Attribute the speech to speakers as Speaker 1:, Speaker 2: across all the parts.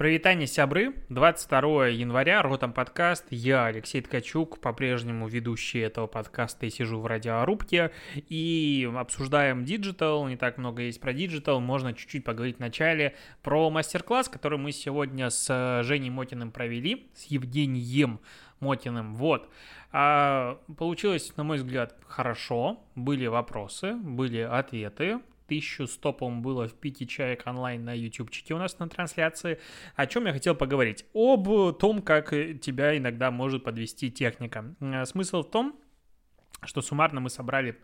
Speaker 1: Прывітанне, сябры. 22 января, Ротом подкаст. Я, Алексей Ткачук, по-прежнему ведущий этого подкаста и сижу в радиорубке. И обсуждаем digital, не так много есть про digital. Можно чуть-чуть поговорить в начале про мастер-класс, который мы сегодня с Женей Мотиным провели, с Евгением Мотиным. Вот. А, получилось, на мой взгляд, хорошо. Были вопросы, были ответы. 1100, по-моему, было в пике чаек онлайн на ютубчике у нас на трансляции. О чем я хотел поговорить? Об том, как тебя иногда может подвести техника. Э, смысл в том, что суммарно мы собрали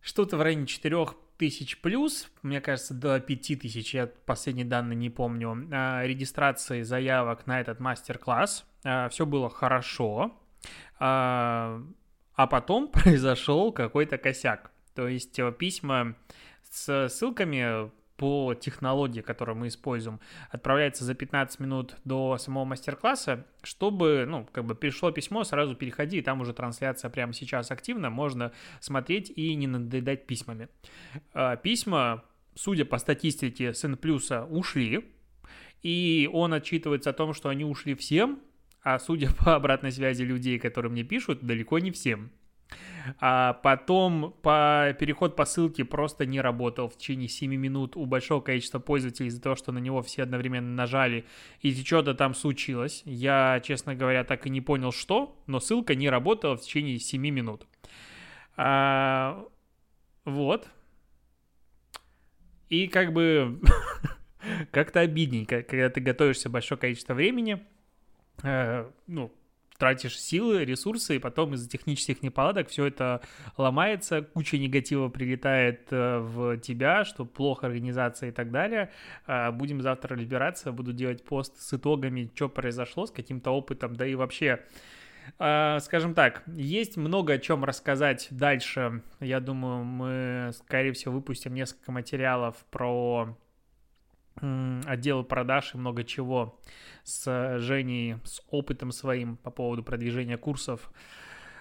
Speaker 1: что-то в районе 4 тысяч плюс, мне кажется, до 5 тысяч, я последние данные не помню, э, регистрации заявок на этот мастер-класс. Э, Все было хорошо, а потом произошел какой-то косяк. То есть письма с ссылками по технологии, которую мы используем, отправляется за 15 минут до самого мастер-класса, чтобы, ну, как бы пришло письмо, сразу переходи, и там уже трансляция прямо сейчас активна, можно смотреть и не надоедать письмами. А, письма, судя по статистике СН Плюса, ушли, и он отчитывается о том, что они ушли всем, а судя по обратной связи людей, которые мне пишут, далеко не всем. А потом по, переход по ссылке просто не работал в течение 7 минут у большого количества пользователей из-за того, что на него все одновременно нажали, и что-то там случилось. Я, честно говоря, так и не понял, что, но ссылка не работала в течение 7 минут. А, вот. И как бы как-то обидненько, когда ты готовишься большое количество времени, э, ну, тратишь силы, ресурсы, и потом из-за технических неполадок все это ломается, куча негатива прилетает э, в тебя, что плохо организация и так далее. А, будем завтра разбираться, буду делать пост с итогами, что произошло, с каким-то опытом, да и вообще а, скажем так, есть много о чем рассказать дальше. Я думаю, мы, скорее всего, выпустим несколько материалов про отдел продаж и много чего с Женей, с опытом своим по поводу продвижения курсов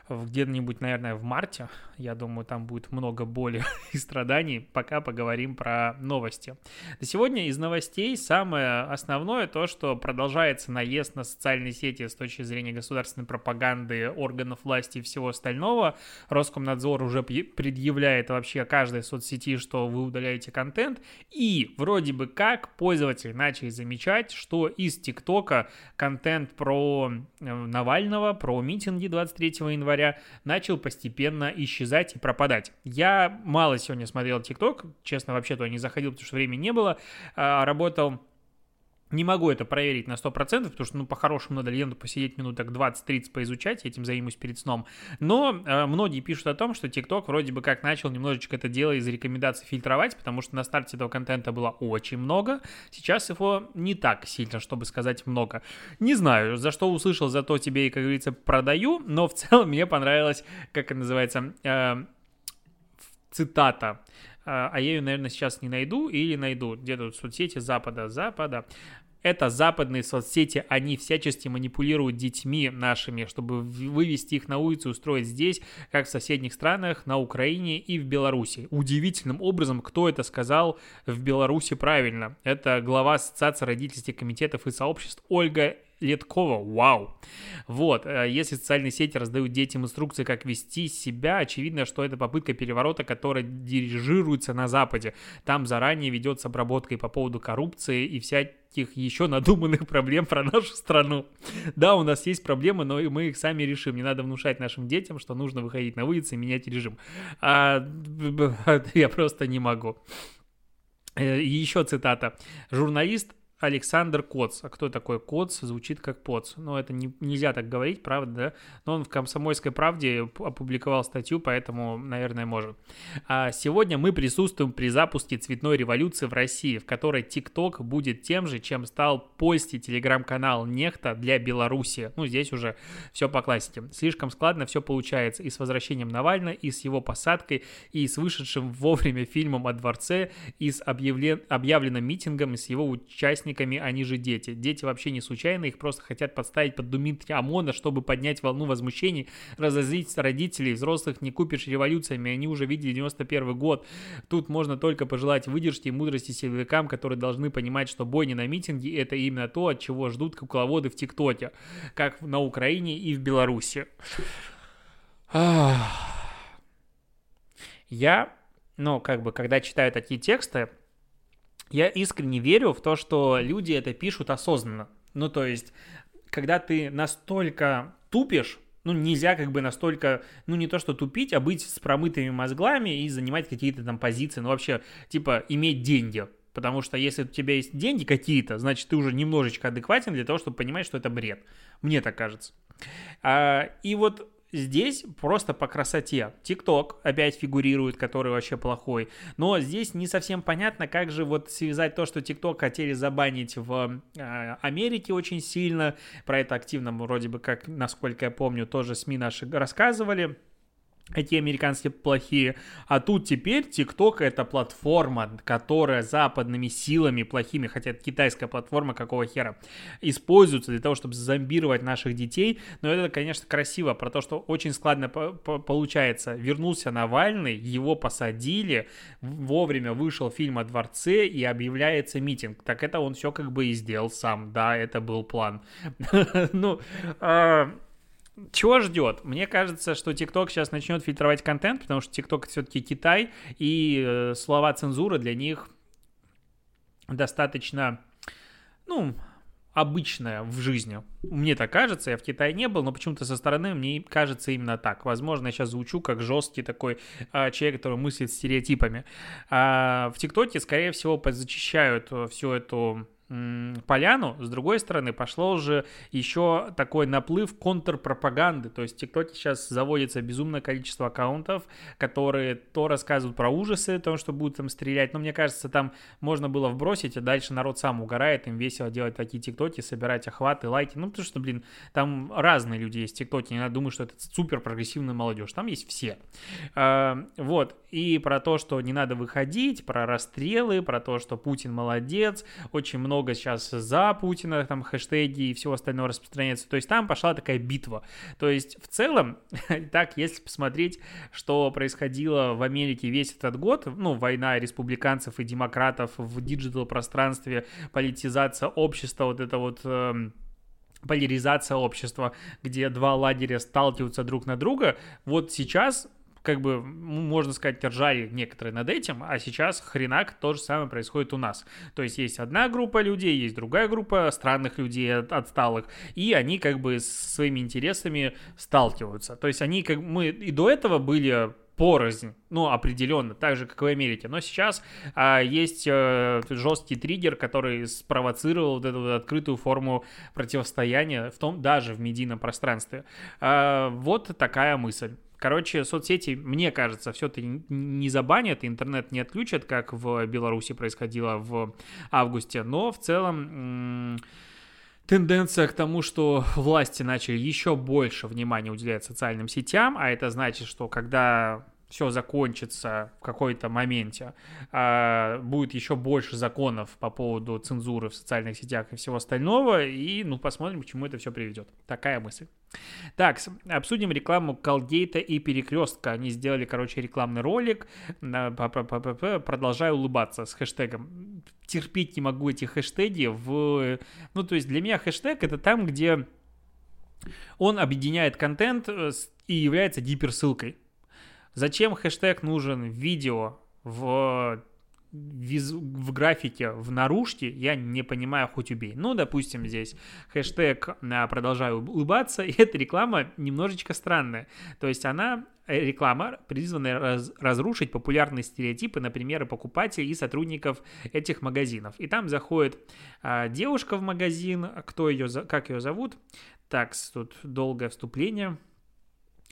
Speaker 1: где-нибудь, наверное, в марте. Я думаю, там будет много боли и страданий. Пока поговорим про новости. На сегодня из новостей самое основное то, что продолжается наезд на социальные сети с точки зрения государственной пропаганды, органов власти и всего остального. Роскомнадзор уже предъявляет вообще каждой соцсети, что вы удаляете контент. И вроде бы как пользователи начали замечать, что из ТикТока контент про э, Навального, про митинги 23 января говоря, начал постепенно исчезать и пропадать. Я мало сегодня смотрел ТикТок, честно, вообще то не заходил, потому что времени не было, а, работал не могу это проверить на 100%, потому что, ну, по-хорошему надо ленту посидеть минут так 20-30 поизучать, я этим займусь перед сном. Но э, многие пишут о том, что TikTok вроде бы как начал немножечко это дело из рекомендаций фильтровать, потому что на старте этого контента было очень много, сейчас его не так сильно, чтобы сказать много. Не знаю, за что услышал, за то тебе как говорится, продаю, но в целом мне понравилось, как это называется, э, цитата э, а я ее, наверное, сейчас не найду или найду где-то в соцсети Запада, Запада. Это западные соцсети, они всячески манипулируют детьми нашими, чтобы вывести их на улицу, устроить здесь, как в соседних странах, на Украине и в Беларуси. Удивительным образом, кто это сказал в Беларуси правильно? Это глава Ассоциации родительских комитетов и сообществ Ольга Леткова, вау. Вот, э, если социальные сети раздают детям инструкции, как вести себя, очевидно, что это попытка переворота, которая дирижируется на Западе. Там заранее ведется обработка и по поводу коррупции и всяких еще надуманных проблем про нашу страну. Да, у нас есть проблемы, но мы их сами решим. Не надо внушать нашим детям, что нужно выходить на улицы и менять режим. А, я просто не могу. Э, еще цитата. Журналист Александр Коц. А кто такой Коц? Звучит как Поц. Но это не, нельзя так говорить, правда, да? Но он в «Комсомольской правде» опубликовал статью, поэтому, наверное, может. А сегодня мы присутствуем при запуске цветной революции в России, в которой ТикТок будет тем же, чем стал польский телеграм-канал Нехта для Беларуси. Ну, здесь уже все по классике. Слишком складно все получается и с возвращением Навального, и с его посадкой, и с вышедшим вовремя фильмом о дворце, и с объявлен... объявленным митингом, и с его участниками участниками, они же дети. Дети вообще не случайно, их просто хотят подставить под Дмитрия ОМОНа, чтобы поднять волну возмущений, разозлить родителей, взрослых не купишь революциями, они уже видели 91 год. Тут можно только пожелать выдержки и мудрости силовикам, которые должны понимать, что бойни на митинге это именно то, от чего ждут кукловоды в ТикТоке, как на Украине и в Беларуси. Я, ну, как бы, когда читаю такие тексты, я искренне верю в то, что люди это пишут осознанно. Ну, то есть, когда ты настолько тупишь, ну, нельзя как бы настолько, ну, не то что тупить, а быть с промытыми мозгами и занимать какие-то там позиции, ну, вообще, типа, иметь деньги. Потому что если у тебя есть деньги какие-то, значит, ты уже немножечко адекватен для того, чтобы понимать, что это бред. Мне так кажется. А, и вот Здесь просто по красоте. ТикТок опять фигурирует, который вообще плохой. Но здесь не совсем понятно, как же вот связать то, что ТикТок хотели забанить в э, Америке очень сильно. Про это активно вроде бы, как, насколько я помню, тоже СМИ наши рассказывали эти американские плохие. А тут теперь TikTok это платформа, которая западными силами плохими, хотя это китайская платформа, какого хера, используется для того, чтобы зомбировать наших детей. Но это, конечно, красиво, про то, что очень складно получается. Вернулся Навальный, его посадили, вовремя вышел фильм о дворце и объявляется митинг. Так это он все как бы и сделал сам, да, это был план. Ну, а, чего ждет? Мне кажется, что TikTok сейчас начнет фильтровать контент, потому что TikTok все-таки Китай, и э, слова цензуры для них достаточно, ну, обычная в жизни. Мне так кажется, я в Китае не был, но почему-то со стороны мне кажется именно так. Возможно, я сейчас звучу как жесткий такой а, человек, который мыслит стереотипами. А, в ТикТоке, скорее всего, подзачищают э, всю эту поляну, с другой стороны, пошло уже еще такой наплыв контрпропаганды, то есть в ТикТоке сейчас заводится безумное количество аккаунтов, которые то рассказывают про ужасы, о том, что будут там стрелять, но мне кажется, там можно было вбросить, а дальше народ сам угорает, им весело делать такие ТикТоки, собирать охваты, лайки, ну потому что, блин, там разные люди есть в ТикТоке, не надо думать, что это супер прогрессивная молодежь, там есть все. А, вот, и про то, что не надо выходить, про расстрелы, про то, что Путин молодец, очень много много сейчас за Путина, там хэштеги и всего остального распространяется. То есть там пошла такая битва. То есть в целом, так, если посмотреть, что происходило в Америке весь этот год, ну, война республиканцев и демократов в диджитал-пространстве, политизация общества, вот это вот... Э, поляризация общества, где два лагеря сталкиваются друг на друга. Вот сейчас как бы, можно сказать, ржали некоторые над этим, а сейчас хренак то же самое происходит у нас. То есть есть одна группа людей, есть другая группа странных людей, отсталых, и они как бы с своими интересами сталкиваются. То есть они как мы и до этого были порознь, ну, определенно, так же, как в Америке. Но сейчас а, есть а, жесткий триггер, который спровоцировал вот эту вот открытую форму противостояния, в том даже в медийном пространстве. А, вот такая мысль. Короче, соцсети, мне кажется, все это не забанят, интернет не отключат, как в Беларуси происходило в августе, но в целом тенденция к тому, что власти начали еще больше внимания уделять социальным сетям, а это значит, что когда все закончится в какой-то моменте, а, будет еще больше законов по поводу цензуры в социальных сетях и всего остального, и, ну, посмотрим, к чему это все приведет. Такая мысль. Так, обсудим рекламу Колгейта и Перекрестка. Они сделали, короче, рекламный ролик. Продолжаю улыбаться с хэштегом. Терпеть не могу эти хэштеги в... Ну, то есть для меня хэштег — это там, где он объединяет контент э, и является гиперссылкой. Зачем хэштег нужен в видео, в виз... в графике в наружке, я не понимаю, хоть убей. Ну, допустим, здесь хэштег а, «продолжаю улыбаться», и эта реклама немножечко странная. То есть она, э, реклама, призвана раз... разрушить популярные стереотипы, например, покупателей и сотрудников этих магазинов. И там заходит а, девушка в магазин, кто ее, как ее зовут. Так, тут долгое вступление.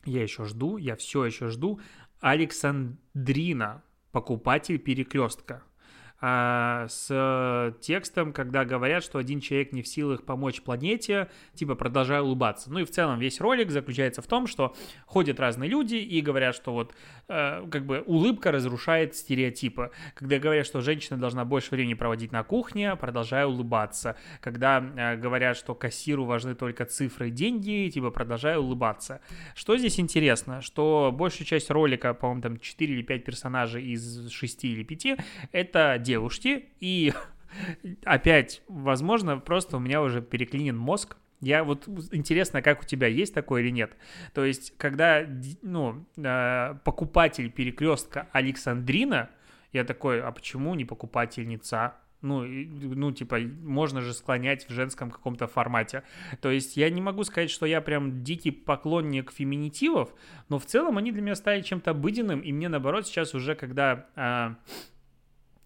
Speaker 1: Я еще жду, я все еще жду. Александрина, покупатель перекрестка. А, с текстом, когда говорят, что один человек не в силах помочь планете, типа продолжая улыбаться. Ну и в целом весь ролик заключается в том, что ходят разные люди и говорят, что вот э, как бы улыбка разрушает стереотипы. Когда говорят, что женщина должна больше времени проводить на кухне, продолжая улыбаться. Когда э, говорят, что кассиру важны только цифры и деньги, типа продолжая улыбаться. Что здесь интересно, что большую часть ролика, по-моему, там 4 или 5 персонажей из 6 или 5, это девушки, и опять, возможно, просто у меня уже переклинен мозг, я вот интересно, как у тебя есть такое или нет. То есть, когда ну, э, покупатель перекрестка Александрина, я такой, а почему не покупательница? Ну, ну, типа, можно же склонять в женском каком-то формате. То есть я не могу сказать, что я прям дикий поклонник феминитивов, но в целом они для меня стали чем-то обыденным, и мне, наоборот, сейчас уже, когда... Э,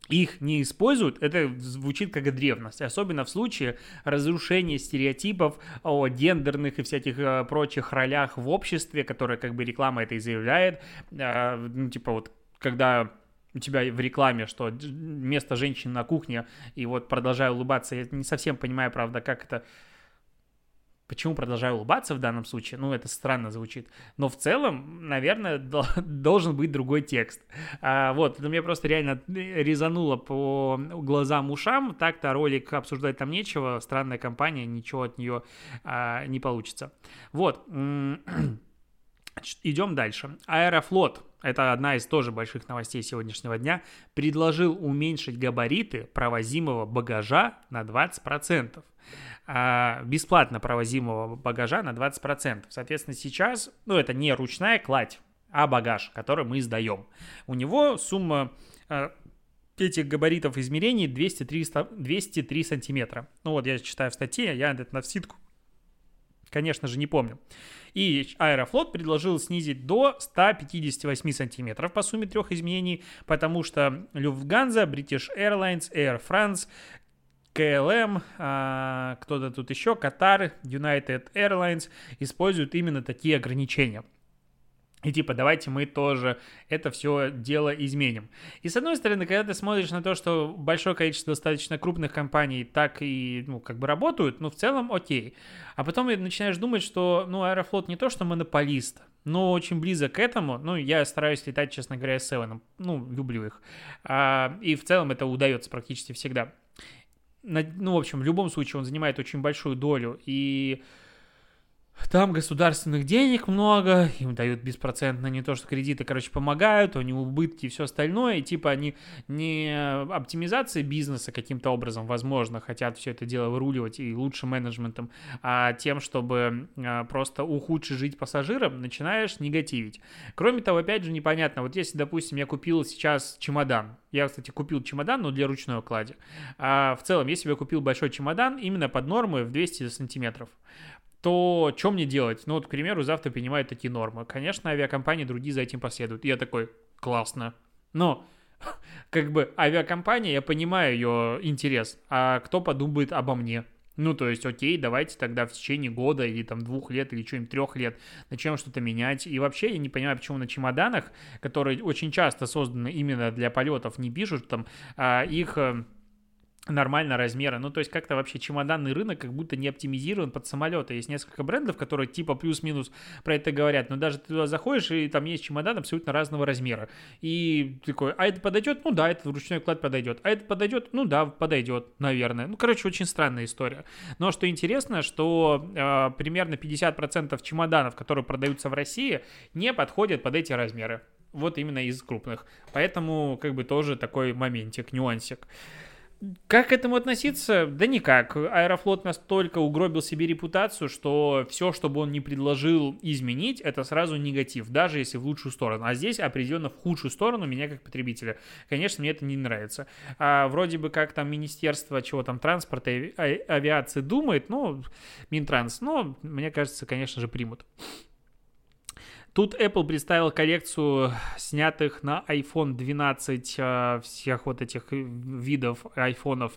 Speaker 1: их не используют, это звучит как древность, особенно в случае разрушения стереотипов о гендерных и всяких э, прочих ролях в обществе, которые как бы реклама это и заявляет, э, ну, типа вот, когда у тебя в рекламе, что место женщины на кухне, и вот продолжаю улыбаться, я не совсем понимаю, правда, как это Почему продолжаю улыбаться в данном случае? Ну, это странно звучит. Но в целом, наверное, должен быть другой текст. А, вот, это мне просто реально резануло по глазам, ушам. Так-то ролик обсуждать там нечего. Странная компания, ничего от нее а, не получится. Вот. Идем дальше. Аэрофлот, это одна из тоже больших новостей сегодняшнего дня, предложил уменьшить габариты провозимого багажа на 20%. А, бесплатно провозимого багажа на 20%. Соответственно, сейчас, ну, это не ручная кладь, а багаж, который мы сдаем. У него сумма а, этих габаритов измерений 203, 203 сантиметра. Ну вот я читаю в статье, я это на вситку, конечно же, не помню. И Аэрофлот предложил снизить до 158 сантиметров по сумме трех изменений, потому что Lufthansa, British Airlines, Air France, KLM, а, кто-то тут еще, Катар, United Airlines используют именно такие ограничения. И типа, давайте мы тоже это все дело изменим. И с одной стороны, когда ты смотришь на то, что большое количество достаточно крупных компаний так и, ну, как бы работают, ну, в целом окей. А потом начинаешь думать, что, ну, Аэрофлот не то, что монополист, но очень близок к этому. Ну, я стараюсь летать, честно говоря, с Севеном. Ну, люблю их. А, и в целом это удается практически всегда ну, в общем, в любом случае он занимает очень большую долю, и там государственных денег много, им дают беспроцентно не то, что кредиты, короче, помогают, они убытки и все остальное, и типа они не оптимизацией бизнеса каким-то образом, возможно, хотят все это дело выруливать и лучше менеджментом, а тем, чтобы а, просто ухудшить жить пассажирам, начинаешь негативить. Кроме того, опять же, непонятно, вот если, допустим, я купил сейчас чемодан, я, кстати, купил чемодан, но для ручной клади, а в целом, если бы я купил большой чемодан именно под нормы в 200 сантиметров, то что мне делать? Ну вот, к примеру, завтра принимают такие нормы. Конечно, авиакомпании другие за этим последуют. Я такой, классно. Но как бы авиакомпания, я понимаю ее интерес, а кто подумает обо мне? Ну, то есть, окей, давайте тогда в течение года или там двух лет или что-нибудь трех лет начнем что-то менять. И вообще я не понимаю, почему на чемоданах, которые очень часто созданы именно для полетов, не пишут там, а их э, нормально размера. Ну, то есть как-то вообще чемоданный рынок как будто не оптимизирован под самолеты. Есть несколько брендов, которые типа плюс-минус про это говорят, но даже ты туда заходишь, и там есть чемодан абсолютно разного размера. И такой, а это подойдет? Ну да, это ручной клад подойдет. А это подойдет? Ну да, подойдет, наверное. Ну, короче, очень странная история. Но что интересно, что э, примерно 50% чемоданов, которые продаются в России, не подходят под эти размеры. Вот именно из крупных. Поэтому как бы тоже такой моментик, нюансик. Как к этому относиться? Да никак. Аэрофлот настолько угробил себе репутацию, что все, что бы он не предложил изменить, это сразу негатив, даже если в лучшую сторону. А здесь определенно в худшую сторону меня как потребителя. Конечно, мне это не нравится. А вроде бы как там Министерство чего там транспорта и авиации думает, ну, Минтранс, но мне кажется, конечно же, примут. Тут Apple представил коллекцию снятых на iPhone 12 э, всех вот этих видов айфонов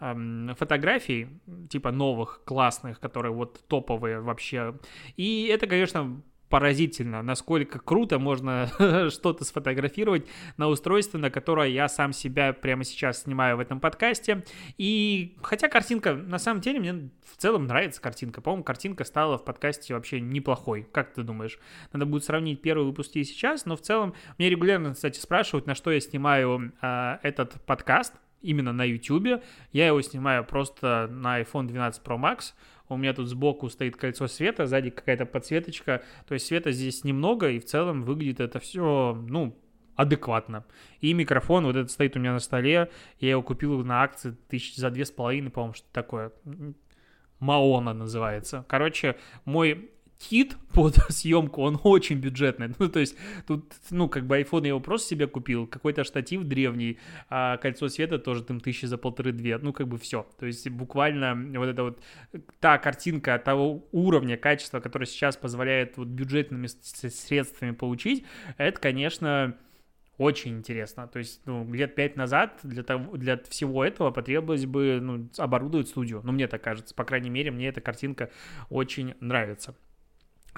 Speaker 1: фотографий, типа новых, классных, которые вот топовые вообще. И это, конечно, поразительно, насколько круто можно что-то сфотографировать на устройстве, на которое я сам себя прямо сейчас снимаю в этом подкасте. И хотя картинка, на самом деле, мне в целом нравится картинка. По-моему, картинка стала в подкасте вообще неплохой. Как ты думаешь? Надо будет сравнить первый выпуск и сейчас, но в целом мне регулярно, кстати, спрашивают, на что я снимаю э, этот подкаст, именно на YouTube. Я его снимаю просто на iPhone 12 Pro Max у меня тут сбоку стоит кольцо света, сзади какая-то подсветочка, то есть света здесь немного, и в целом выглядит это все, ну, адекватно. И микрофон вот этот стоит у меня на столе, я его купил на акции тысяч за две с половиной, по-моему, что такое. Маона называется. Короче, мой кит под съемку, он очень бюджетный. Ну, то есть, тут, ну, как бы iPhone я его просто себе купил, какой-то штатив древний, а кольцо света тоже там тысячи за полторы-две. Ну, как бы все. То есть, буквально вот это вот та картинка того уровня качества, который сейчас позволяет вот бюджетными средствами получить, это, конечно, очень интересно. То есть, ну, лет пять назад для, того, для всего этого потребовалось бы ну, оборудовать студию. Ну, мне так кажется. По крайней мере, мне эта картинка очень нравится.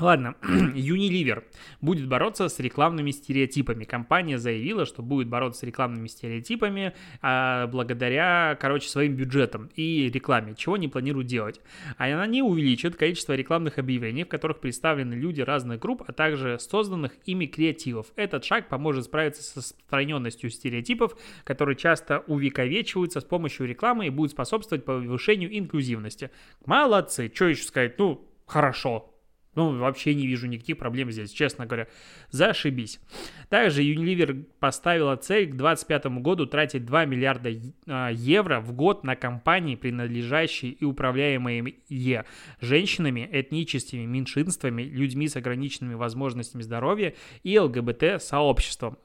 Speaker 1: Ладно, Unilever будет бороться с рекламными стереотипами. Компания заявила, что будет бороться с рекламными стереотипами а, благодаря, короче, своим бюджетам и рекламе, чего не планирует делать. А она не увеличит количество рекламных объявлений, в которых представлены люди разных групп, а также созданных ими креативов. Этот шаг поможет справиться с распространенностью стереотипов, которые часто увековечиваются с помощью рекламы и будет способствовать повышению инклюзивности. Молодцы, что еще сказать? Ну, хорошо, ну, вообще не вижу никаких проблем здесь, честно говоря. Зашибись. Также Unilever поставила цель к 2025 году тратить 2 миллиарда а, евро в год на компании, принадлежащие и управляемые женщинами, этническими меньшинствами, людьми с ограниченными возможностями здоровья и ЛГБТ-сообществом.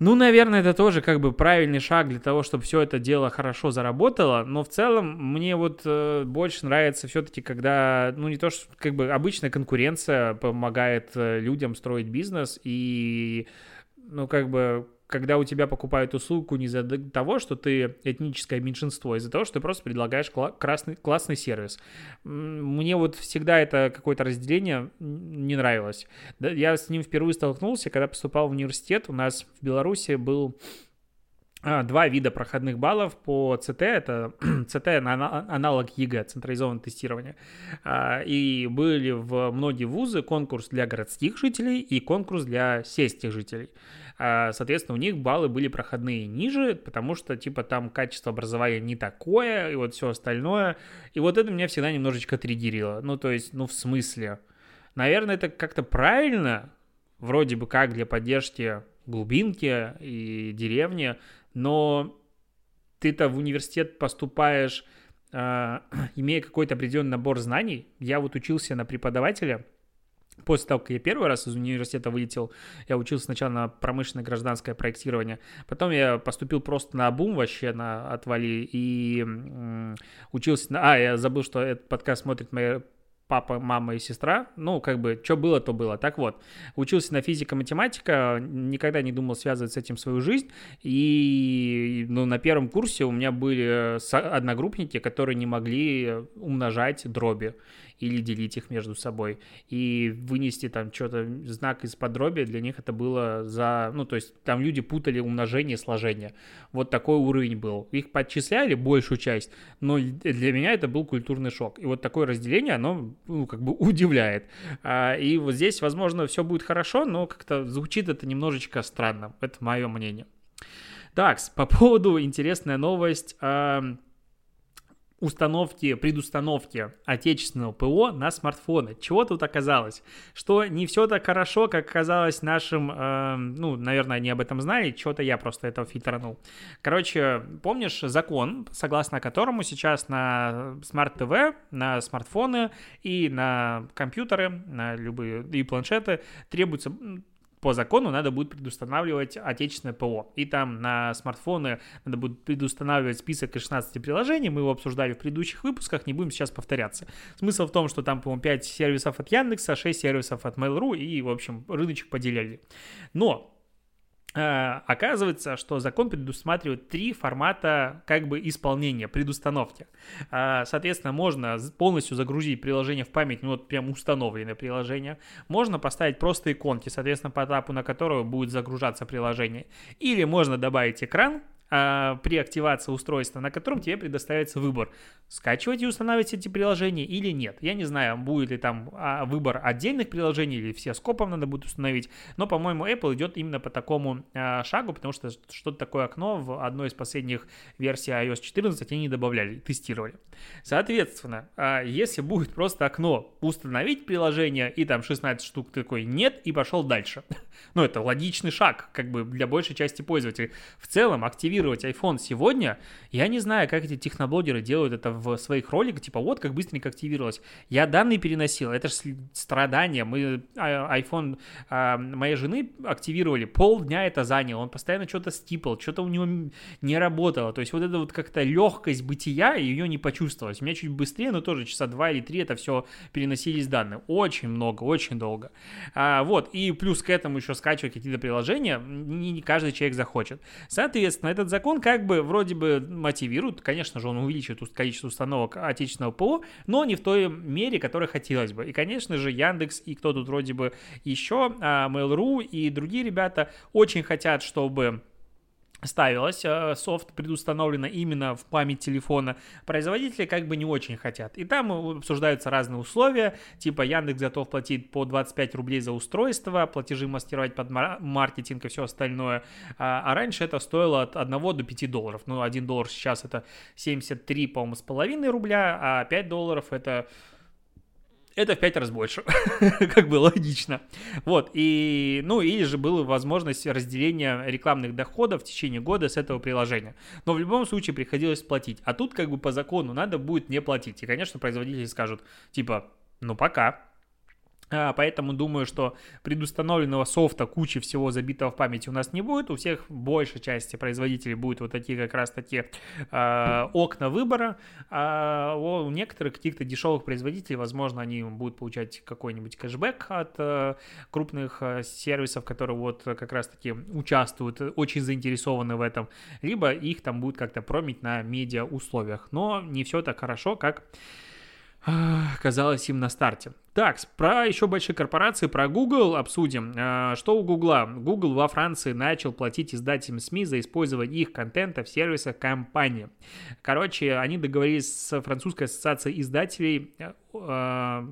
Speaker 1: Ну, наверное, это тоже как бы правильный шаг для того, чтобы все это дело хорошо заработало, но в целом мне вот э, больше нравится все-таки, когда, ну, не то, что как бы обычная конкуренция помогает э, людям строить бизнес и, ну, как бы когда у тебя покупают услугу не из-за того, что ты этническое меньшинство, а из-за того, что ты просто предлагаешь классный, классный сервис. Мне вот всегда это какое-то разделение не нравилось. Я с ним впервые столкнулся, когда поступал в университет. У нас в Беларуси был а, два вида проходных баллов по ЦТ. Это ЦТ аналог ЕГЭ, централизованное тестирование. А, и были в многие вузы конкурс для городских жителей и конкурс для сельских жителей. А, соответственно, у них баллы были проходные ниже, потому что, типа, там качество образования не такое, и вот все остальное. И вот это меня всегда немножечко триггерило. Ну, то есть, ну, в смысле? Наверное, это как-то правильно, вроде бы как для поддержки глубинки и деревни, но ты-то в университет поступаешь, э, имея какой-то определенный набор знаний. Я вот учился на преподавателя, После того, как я первый раз из университета вылетел, я учился сначала на промышленное гражданское проектирование, потом я поступил просто на бум вообще на отвали и м- учился на... А, я забыл, что этот подкаст смотрит моя папа, мама и сестра. Ну, как бы, что было, то было. Так вот, учился на физика-математика, никогда не думал связывать с этим свою жизнь. И, ну, на первом курсе у меня были одногруппники, которые не могли умножать дроби или делить их между собой. И вынести там что-то, знак из подробия, для них это было за... Ну, то есть там люди путали умножение и сложение. Вот такой уровень был. Их подчисляли большую часть, но для меня это был культурный шок. И вот такое разделение, оно, ну, как бы удивляет. А, и вот здесь, возможно, все будет хорошо, но как-то звучит это немножечко странно. Это мое мнение. Так, по поводу интересная новость установки, предустановки отечественного ПО на смартфоны. Чего тут оказалось? Что не все так хорошо, как казалось нашим, э, ну, наверное, они об этом знали, чего-то я просто этого фильтранул. Короче, помнишь закон, согласно которому сейчас на смарт-ТВ, на смартфоны и на компьютеры, на любые и планшеты требуется по закону надо будет предустанавливать отечественное ПО. И там на смартфоны надо будет предустанавливать список из 16 приложений. Мы его обсуждали в предыдущих выпусках, не будем сейчас повторяться. Смысл в том, что там, по-моему, 5 сервисов от Яндекса, 6 сервисов от Mail.ru и, в общем, рыночек поделили. Но оказывается, что закон предусматривает три формата как бы исполнения, предустановки. Э, соответственно, можно полностью загрузить приложение в память, ну вот прям установленное приложение. Можно поставить просто иконки, соответственно, по этапу, на которого будет загружаться приложение. Или можно добавить экран, а, при активации устройства, на котором тебе предоставится выбор, скачивать и устанавливать эти приложения или нет. Я не знаю, будет ли там а, выбор отдельных приложений или все скопом надо будет установить, но, по-моему, Apple идет именно по такому а, шагу, потому что что-то такое окно в одной из последних версий iOS 14 они добавляли, тестировали. Соответственно, если будет просто окно установить приложение и там 16 штук такой нет и пошел дальше. ну, это логичный шаг, как бы для большей части пользователей. В целом, активировать iPhone сегодня, я не знаю, как эти техноблогеры делают это в своих роликах, типа вот как быстренько активировалось. Я данные переносил, это же страдания. Мы а, iPhone а, моей жены активировали, полдня это заняло, он постоянно что-то стипал, что-то у него не работало. То есть вот эта вот как-то легкость бытия, ее не почувствовалось. У меня чуть быстрее, но тоже часа два или три это все переносились данные. Очень много, очень долго. А, вот, и плюс к этому еще скачивать какие-то приложения, не, не каждый человек захочет. Соответственно, этот закон как бы вроде бы мотивирует, конечно же, он увеличивает количество установок отечественного ПО, но не в той мере, которой хотелось бы. И, конечно же, Яндекс и кто тут вроде бы еще, а, Mail.ru и другие ребята очень хотят, чтобы ставилась, э, софт предустановлено именно в память телефона, производители как бы не очень хотят. И там обсуждаются разные условия, типа Яндекс готов платить по 25 рублей за устройство, платежи мастеровать под маркетинг и все остальное. А, а раньше это стоило от 1 до 5 долларов. Ну, 1 доллар сейчас это 73, по-моему, с половиной рубля, а 5 долларов это это в пять раз больше, как бы логично. Вот, и, ну, или же была возможность разделения рекламных доходов в течение года с этого приложения. Но в любом случае приходилось платить. А тут как бы по закону надо будет не платить. И, конечно, производители скажут, типа, ну пока, поэтому думаю, что предустановленного софта кучи всего забитого в памяти у нас не будет. У всех большей части производителей будут вот такие как раз таки э, окна выбора. А у некоторых каких-то дешевых производителей, возможно, они будут получать какой-нибудь кэшбэк от э, крупных э, сервисов, которые вот как раз таки участвуют, очень заинтересованы в этом. Либо их там будет как-то промить на медиа условиях. Но не все так хорошо, как казалось им на старте. Так, про еще большие корпорации, про Google обсудим. А, что у Google? Google во Франции начал платить издателям СМИ за использование их контента в сервисах компании. Короче, они договорились с французской ассоциацией издателей а,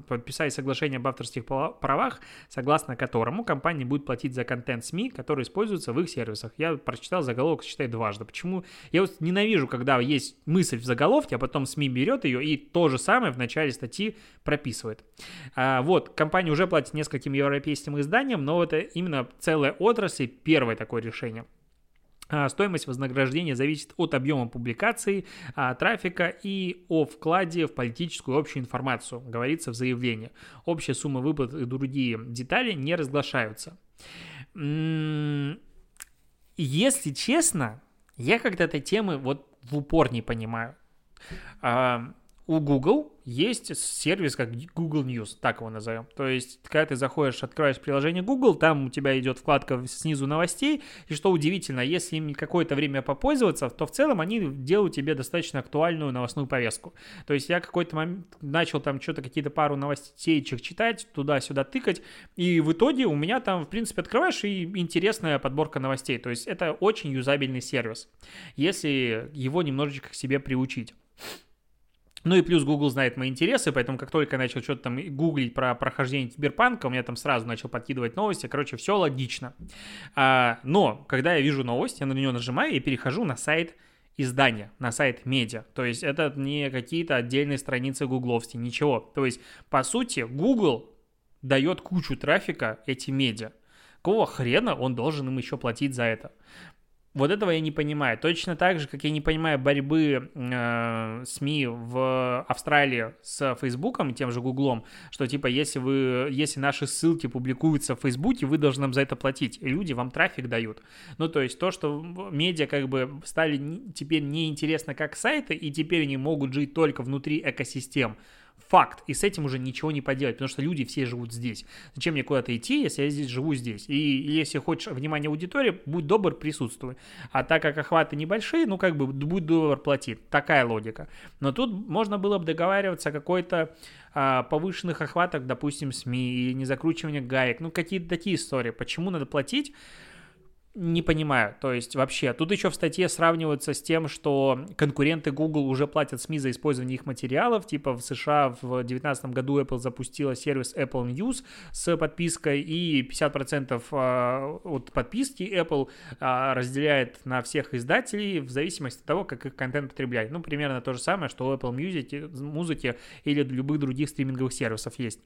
Speaker 1: подписать соглашение об авторских правах, согласно которому компания будет платить за контент СМИ, который используется в их сервисах. Я прочитал заголовок, считай, дважды. Почему? Я вот ненавижу, когда есть мысль в заголовке, а потом СМИ берет ее и то же самое в начале статьи прописывает. А, вот, компания уже платит нескольким европейским изданиям, но это именно целая отрасль, первое такое решение. А, стоимость вознаграждения зависит от объема публикаций, а, трафика и о вкладе в политическую общую информацию, говорится в заявлении. Общая сумма выплат и другие детали не разглашаются. Если честно, я этой темы вот в упор не понимаю. У Google есть сервис, как Google News, так его назовем. То есть, когда ты заходишь, открываешь приложение Google, там у тебя идет вкладка снизу новостей, и что удивительно, если им какое-то время попользоваться, то в целом они делают тебе достаточно актуальную новостную повестку. То есть, я какой-то момент начал там что-то, какие-то пару новостей читать, туда-сюда тыкать, и в итоге у меня там, в принципе, открываешь, и интересная подборка новостей. То есть, это очень юзабельный сервис, если его немножечко к себе приучить. Ну и плюс Google знает мои интересы, поэтому как только я начал что-то там гуглить про прохождение киберпанка, у меня там сразу начал подкидывать новости. Короче, все логично. А, но когда я вижу новость, я на нее нажимаю и перехожу на сайт издания, на сайт медиа. То есть это не какие-то отдельные страницы гугловские, ничего. То есть, по сути, Google дает кучу трафика этим медиа. Какого хрена он должен им еще платить за это? Вот этого я не понимаю. Точно так же, как я не понимаю борьбы э, СМИ в Австралии с Фейсбуком тем же Гуглом, что типа если вы, если наши ссылки публикуются в Фейсбуке, вы должны нам за это платить. И люди вам трафик дают. Ну, то есть то, что медиа как бы стали теперь неинтересно как сайты, и теперь они могут жить только внутри экосистем Факт. И с этим уже ничего не поделать, потому что люди все живут здесь. Зачем мне куда-то идти, если я здесь живу здесь? И если хочешь внимание аудитории, будь добр, присутствуй. А так как охваты небольшие, ну как бы будь добр, плати. Такая логика. Но тут можно было бы договариваться о какой-то а, повышенных охватах, допустим, СМИ, и не закручивание гаек. Ну какие-то такие истории. Почему надо платить? Не понимаю, то есть вообще. Тут еще в статье сравниваются с тем, что конкуренты Google уже платят СМИ за использование их материалов. Типа в США в 2019 году Apple запустила сервис Apple News с подпиской, и 50% а, от подписки Apple а, разделяет на всех издателей в зависимости от того, как их контент потреблять. Ну, примерно то же самое, что у Apple Music, музыки или любых других стриминговых сервисов есть.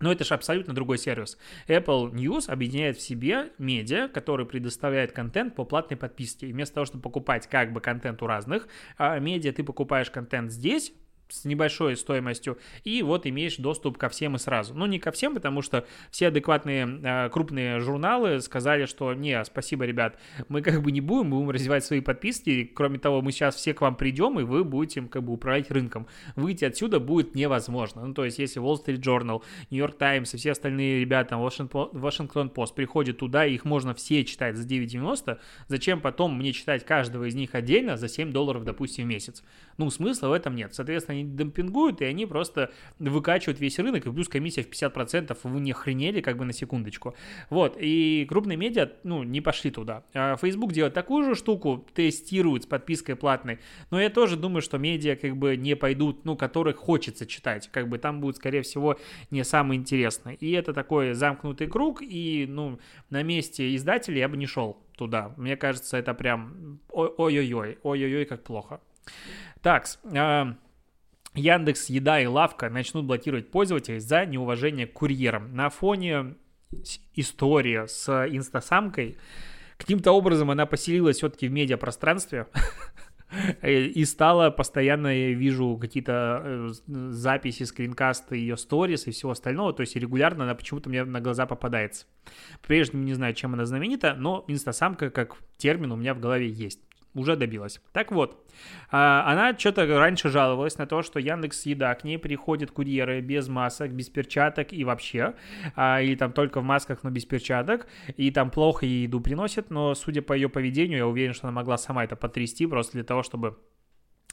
Speaker 1: Но это же абсолютно другой сервис. Apple News объединяет в себе медиа, который предоставляет контент по платной подписке. И вместо того, чтобы покупать как бы контент у разных а медиа, ты покупаешь контент здесь, с небольшой стоимостью, и вот имеешь доступ ко всем и сразу. Ну, не ко всем, потому что все адекватные э, крупные журналы сказали, что не, спасибо, ребят, мы как бы не будем, будем развивать свои подписки, кроме того, мы сейчас все к вам придем, и вы будете как бы управлять рынком. Выйти отсюда будет невозможно. Ну, то есть, если Wall Street Journal, New York Times и все остальные ребята, Washington Post приходят туда, и их можно все читать за 9,90, зачем потом мне читать каждого из них отдельно за 7 долларов, допустим, в месяц? Ну, смысла в этом нет. Соответственно, они демпингуют, и они просто выкачивают весь рынок, и плюс комиссия в 50%, вы не охренели, как бы на секундочку. Вот, и крупные медиа, ну, не пошли туда. А Facebook делает такую же штуку, тестирует с подпиской платной, но я тоже думаю, что медиа как бы не пойдут, ну, которых хочется читать, как бы там будет, скорее всего, не самое интересное. И это такой замкнутый круг, и, ну, на месте издателя я бы не шел туда. Мне кажется, это прям ой-ой-ой, ой-ой-ой, как плохо. Так, э, Яндекс, Еда и Лавка начнут блокировать пользователей за неуважение к курьерам. На фоне истории с инстасамкой каким-то образом она поселилась все-таки в медиапространстве и стала постоянно, я вижу какие-то э, записи, скринкасты ее сторис и всего остального, то есть регулярно она почему-то мне на глаза попадается. Прежде не знаю, чем она знаменита, но инстасамка как термин у меня в голове есть уже добилась. Так вот, а, она что-то раньше жаловалась на то, что Яндекс Еда к ней приходят курьеры без масок, без перчаток и вообще, а, или там только в масках, но без перчаток, и там плохо ей еду приносят, но судя по ее поведению, я уверен, что она могла сама это потрясти просто для того, чтобы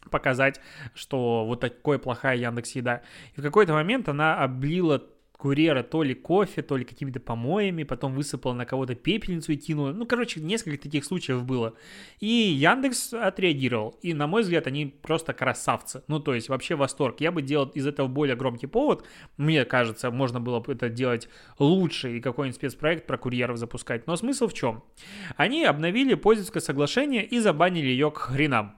Speaker 1: показать, что вот такое плохая Яндекс Еда. И в какой-то момент она облила курьера то ли кофе, то ли какими-то помоями, потом высыпала на кого-то пепельницу и кинула. Ну, короче, несколько таких случаев было. И Яндекс отреагировал. И, на мой взгляд, они просто красавцы. Ну, то есть, вообще восторг. Я бы делал из этого более громкий повод. Мне кажется, можно было бы это делать лучше и какой-нибудь спецпроект про курьеров запускать. Но смысл в чем? Они обновили пользовательское соглашение и забанили ее к хренам.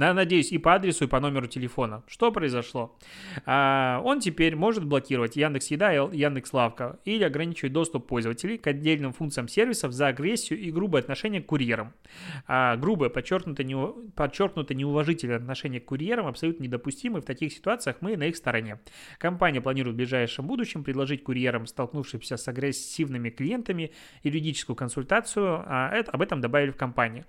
Speaker 1: Надеюсь, и по адресу, и по номеру телефона. Что произошло? А, он теперь может блокировать Яндекс Еда и Яндекс Лавка или ограничивать доступ пользователей к отдельным функциям сервисов за агрессию и грубое отношение к курьерам. А, грубое, подчеркнуто, не, подчеркнуто неуважительное отношение к курьерам абсолютно недопустимо, и в таких ситуациях мы на их стороне. Компания планирует в ближайшем будущем предложить курьерам, столкнувшимся с агрессивными клиентами, юридическую консультацию, а об этом добавили в компании.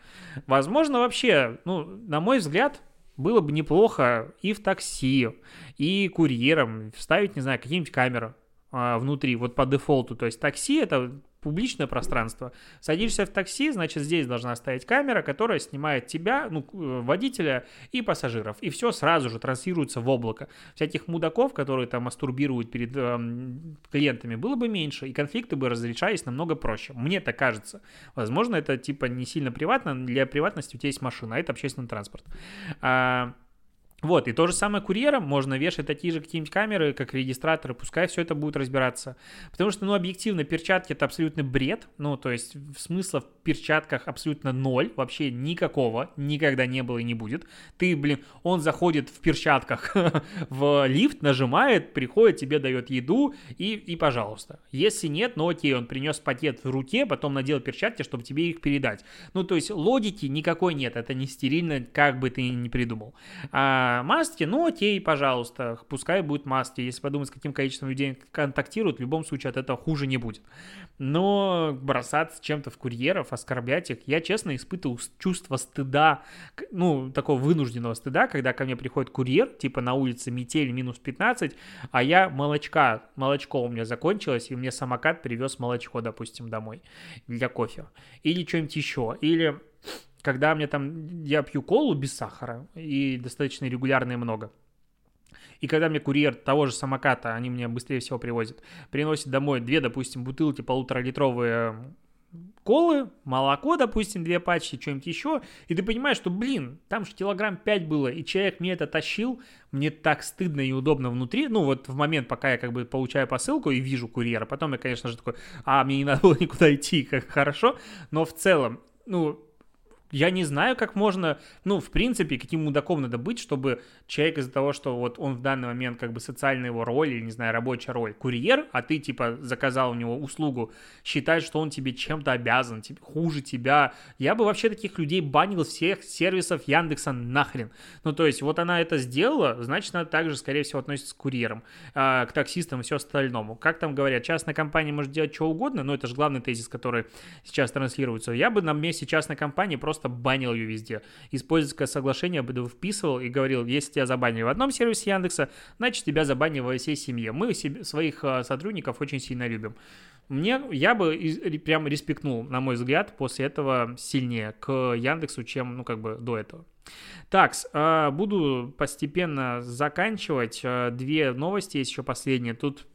Speaker 1: Возможно, вообще, ну, на мой взгляд, взгляд, было бы неплохо и в такси, и курьерам вставить, не знаю, какие-нибудь камеры а, внутри, вот по дефолту. То есть такси это публичное пространство. Садишься в такси, значит, здесь должна стоять камера, которая снимает тебя, ну, э, водителя и пассажиров. И все сразу же транслируется в облако. Всяких мудаков, которые там мастурбируют перед э, клиентами, было бы меньше, и конфликты бы разрешались намного проще. Мне так кажется. Возможно, это типа не сильно приватно, для приватности у тебя есть машина, а это общественный транспорт. А, вот, и то же самое курьерам можно вешать такие же какие-нибудь камеры, как регистраторы, пускай все это будет разбираться. Потому что, ну, объективно, перчатки это абсолютно бред, ну, то есть смысла перчатках абсолютно ноль, вообще никакого, никогда не было и не будет. Ты, блин, он заходит в перчатках в лифт, нажимает, приходит, тебе дает еду и, и пожалуйста. Если нет, ну окей, он принес пакет в руке, потом надел перчатки, чтобы тебе их передать. Ну, то есть логики никакой нет, это не стерильно, как бы ты ни придумал. А маски, ну окей, пожалуйста, пускай будет маски. Если подумать, с каким количеством людей контактируют, в любом случае от этого хуже не будет. Но бросаться чем-то в курьеров, оскорблять их. Я, честно, испытывал чувство стыда, ну, такого вынужденного стыда, когда ко мне приходит курьер, типа на улице метель минус 15, а я молочка, молочко у меня закончилось, и мне самокат привез молочко, допустим, домой для кофе. Или что-нибудь еще. Или когда мне там, я пью колу без сахара, и достаточно регулярно и много. И когда мне курьер того же самоката, они мне быстрее всего привозят, приносит домой две, допустим, бутылки полуторалитровые колы, молоко, допустим, две пачки, что-нибудь еще, и ты понимаешь, что, блин, там же килограмм 5 было, и человек мне это тащил, мне так стыдно и удобно внутри, ну вот в момент, пока я как бы получаю посылку и вижу курьера, потом я, конечно же, такой, а, мне не надо было никуда идти, как хорошо, но в целом, ну, я не знаю, как можно, ну, в принципе, каким мудаком надо быть, чтобы человек из-за того, что вот он в данный момент как бы социальная его роль или, не знаю, рабочая роль, курьер, а ты, типа, заказал у него услугу, считает, что он тебе чем-то обязан, типа, хуже тебя. Я бы вообще таких людей банил всех сервисов Яндекса нахрен. Ну, то есть, вот она это сделала, значит, она также, скорее всего, относится к курьерам, э, к таксистам и все остальному. Как там говорят, частная компания может делать что угодно, но это же главный тезис, который сейчас транслируется. Я бы на месте частной компании просто банил ее везде. Использовательское соглашение бы вписывал и говорил, если тебя забанили в одном сервисе Яндекса, значит тебя забанили во всей семье. Мы себе, своих а, сотрудников очень сильно любим. Мне, я бы прям респектнул, на мой взгляд, после этого сильнее к Яндексу, чем, ну, как бы до этого. Так, а, буду постепенно заканчивать. А, две новости есть еще последние. Тут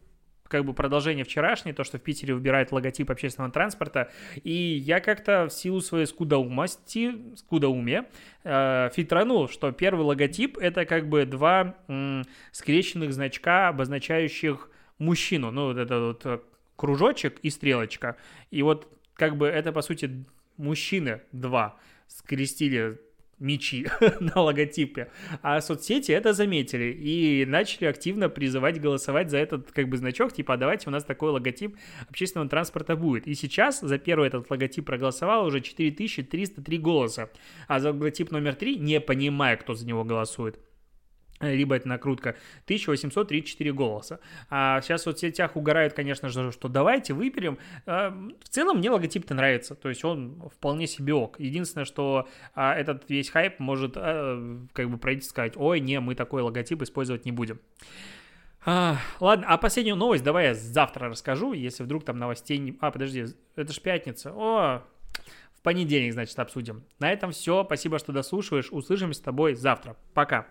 Speaker 1: как бы продолжение вчерашней, то, что в Питере выбирает логотип общественного транспорта, и я как-то в силу своей скудоумости, скудоумия, э, фильтранул, что первый логотип — это как бы два м, скрещенных значка, обозначающих мужчину, ну, вот это вот э, кружочек и стрелочка, и вот как бы это, по сути, мужчины два скрестили мечи на логотипе. А соцсети это заметили и начали активно призывать голосовать за этот как бы значок, типа, а давайте у нас такой логотип общественного транспорта будет. И сейчас за первый этот логотип проголосовало уже 4303 голоса, а за логотип номер 3, не понимая, кто за него голосует, либо это накрутка, 1834 голоса. А сейчас в соцсетях угорают, конечно же, что давайте выберем. А, в целом мне логотип-то нравится, то есть он вполне себе ок. Единственное, что а, этот весь хайп может а, как бы пройти сказать, ой, не, мы такой логотип использовать не будем. А, ладно, а последнюю новость давай я завтра расскажу, если вдруг там новостей не... А, подожди, это ж пятница. О, в понедельник, значит, обсудим. На этом все. Спасибо, что дослушиваешь. Услышимся с тобой завтра. Пока.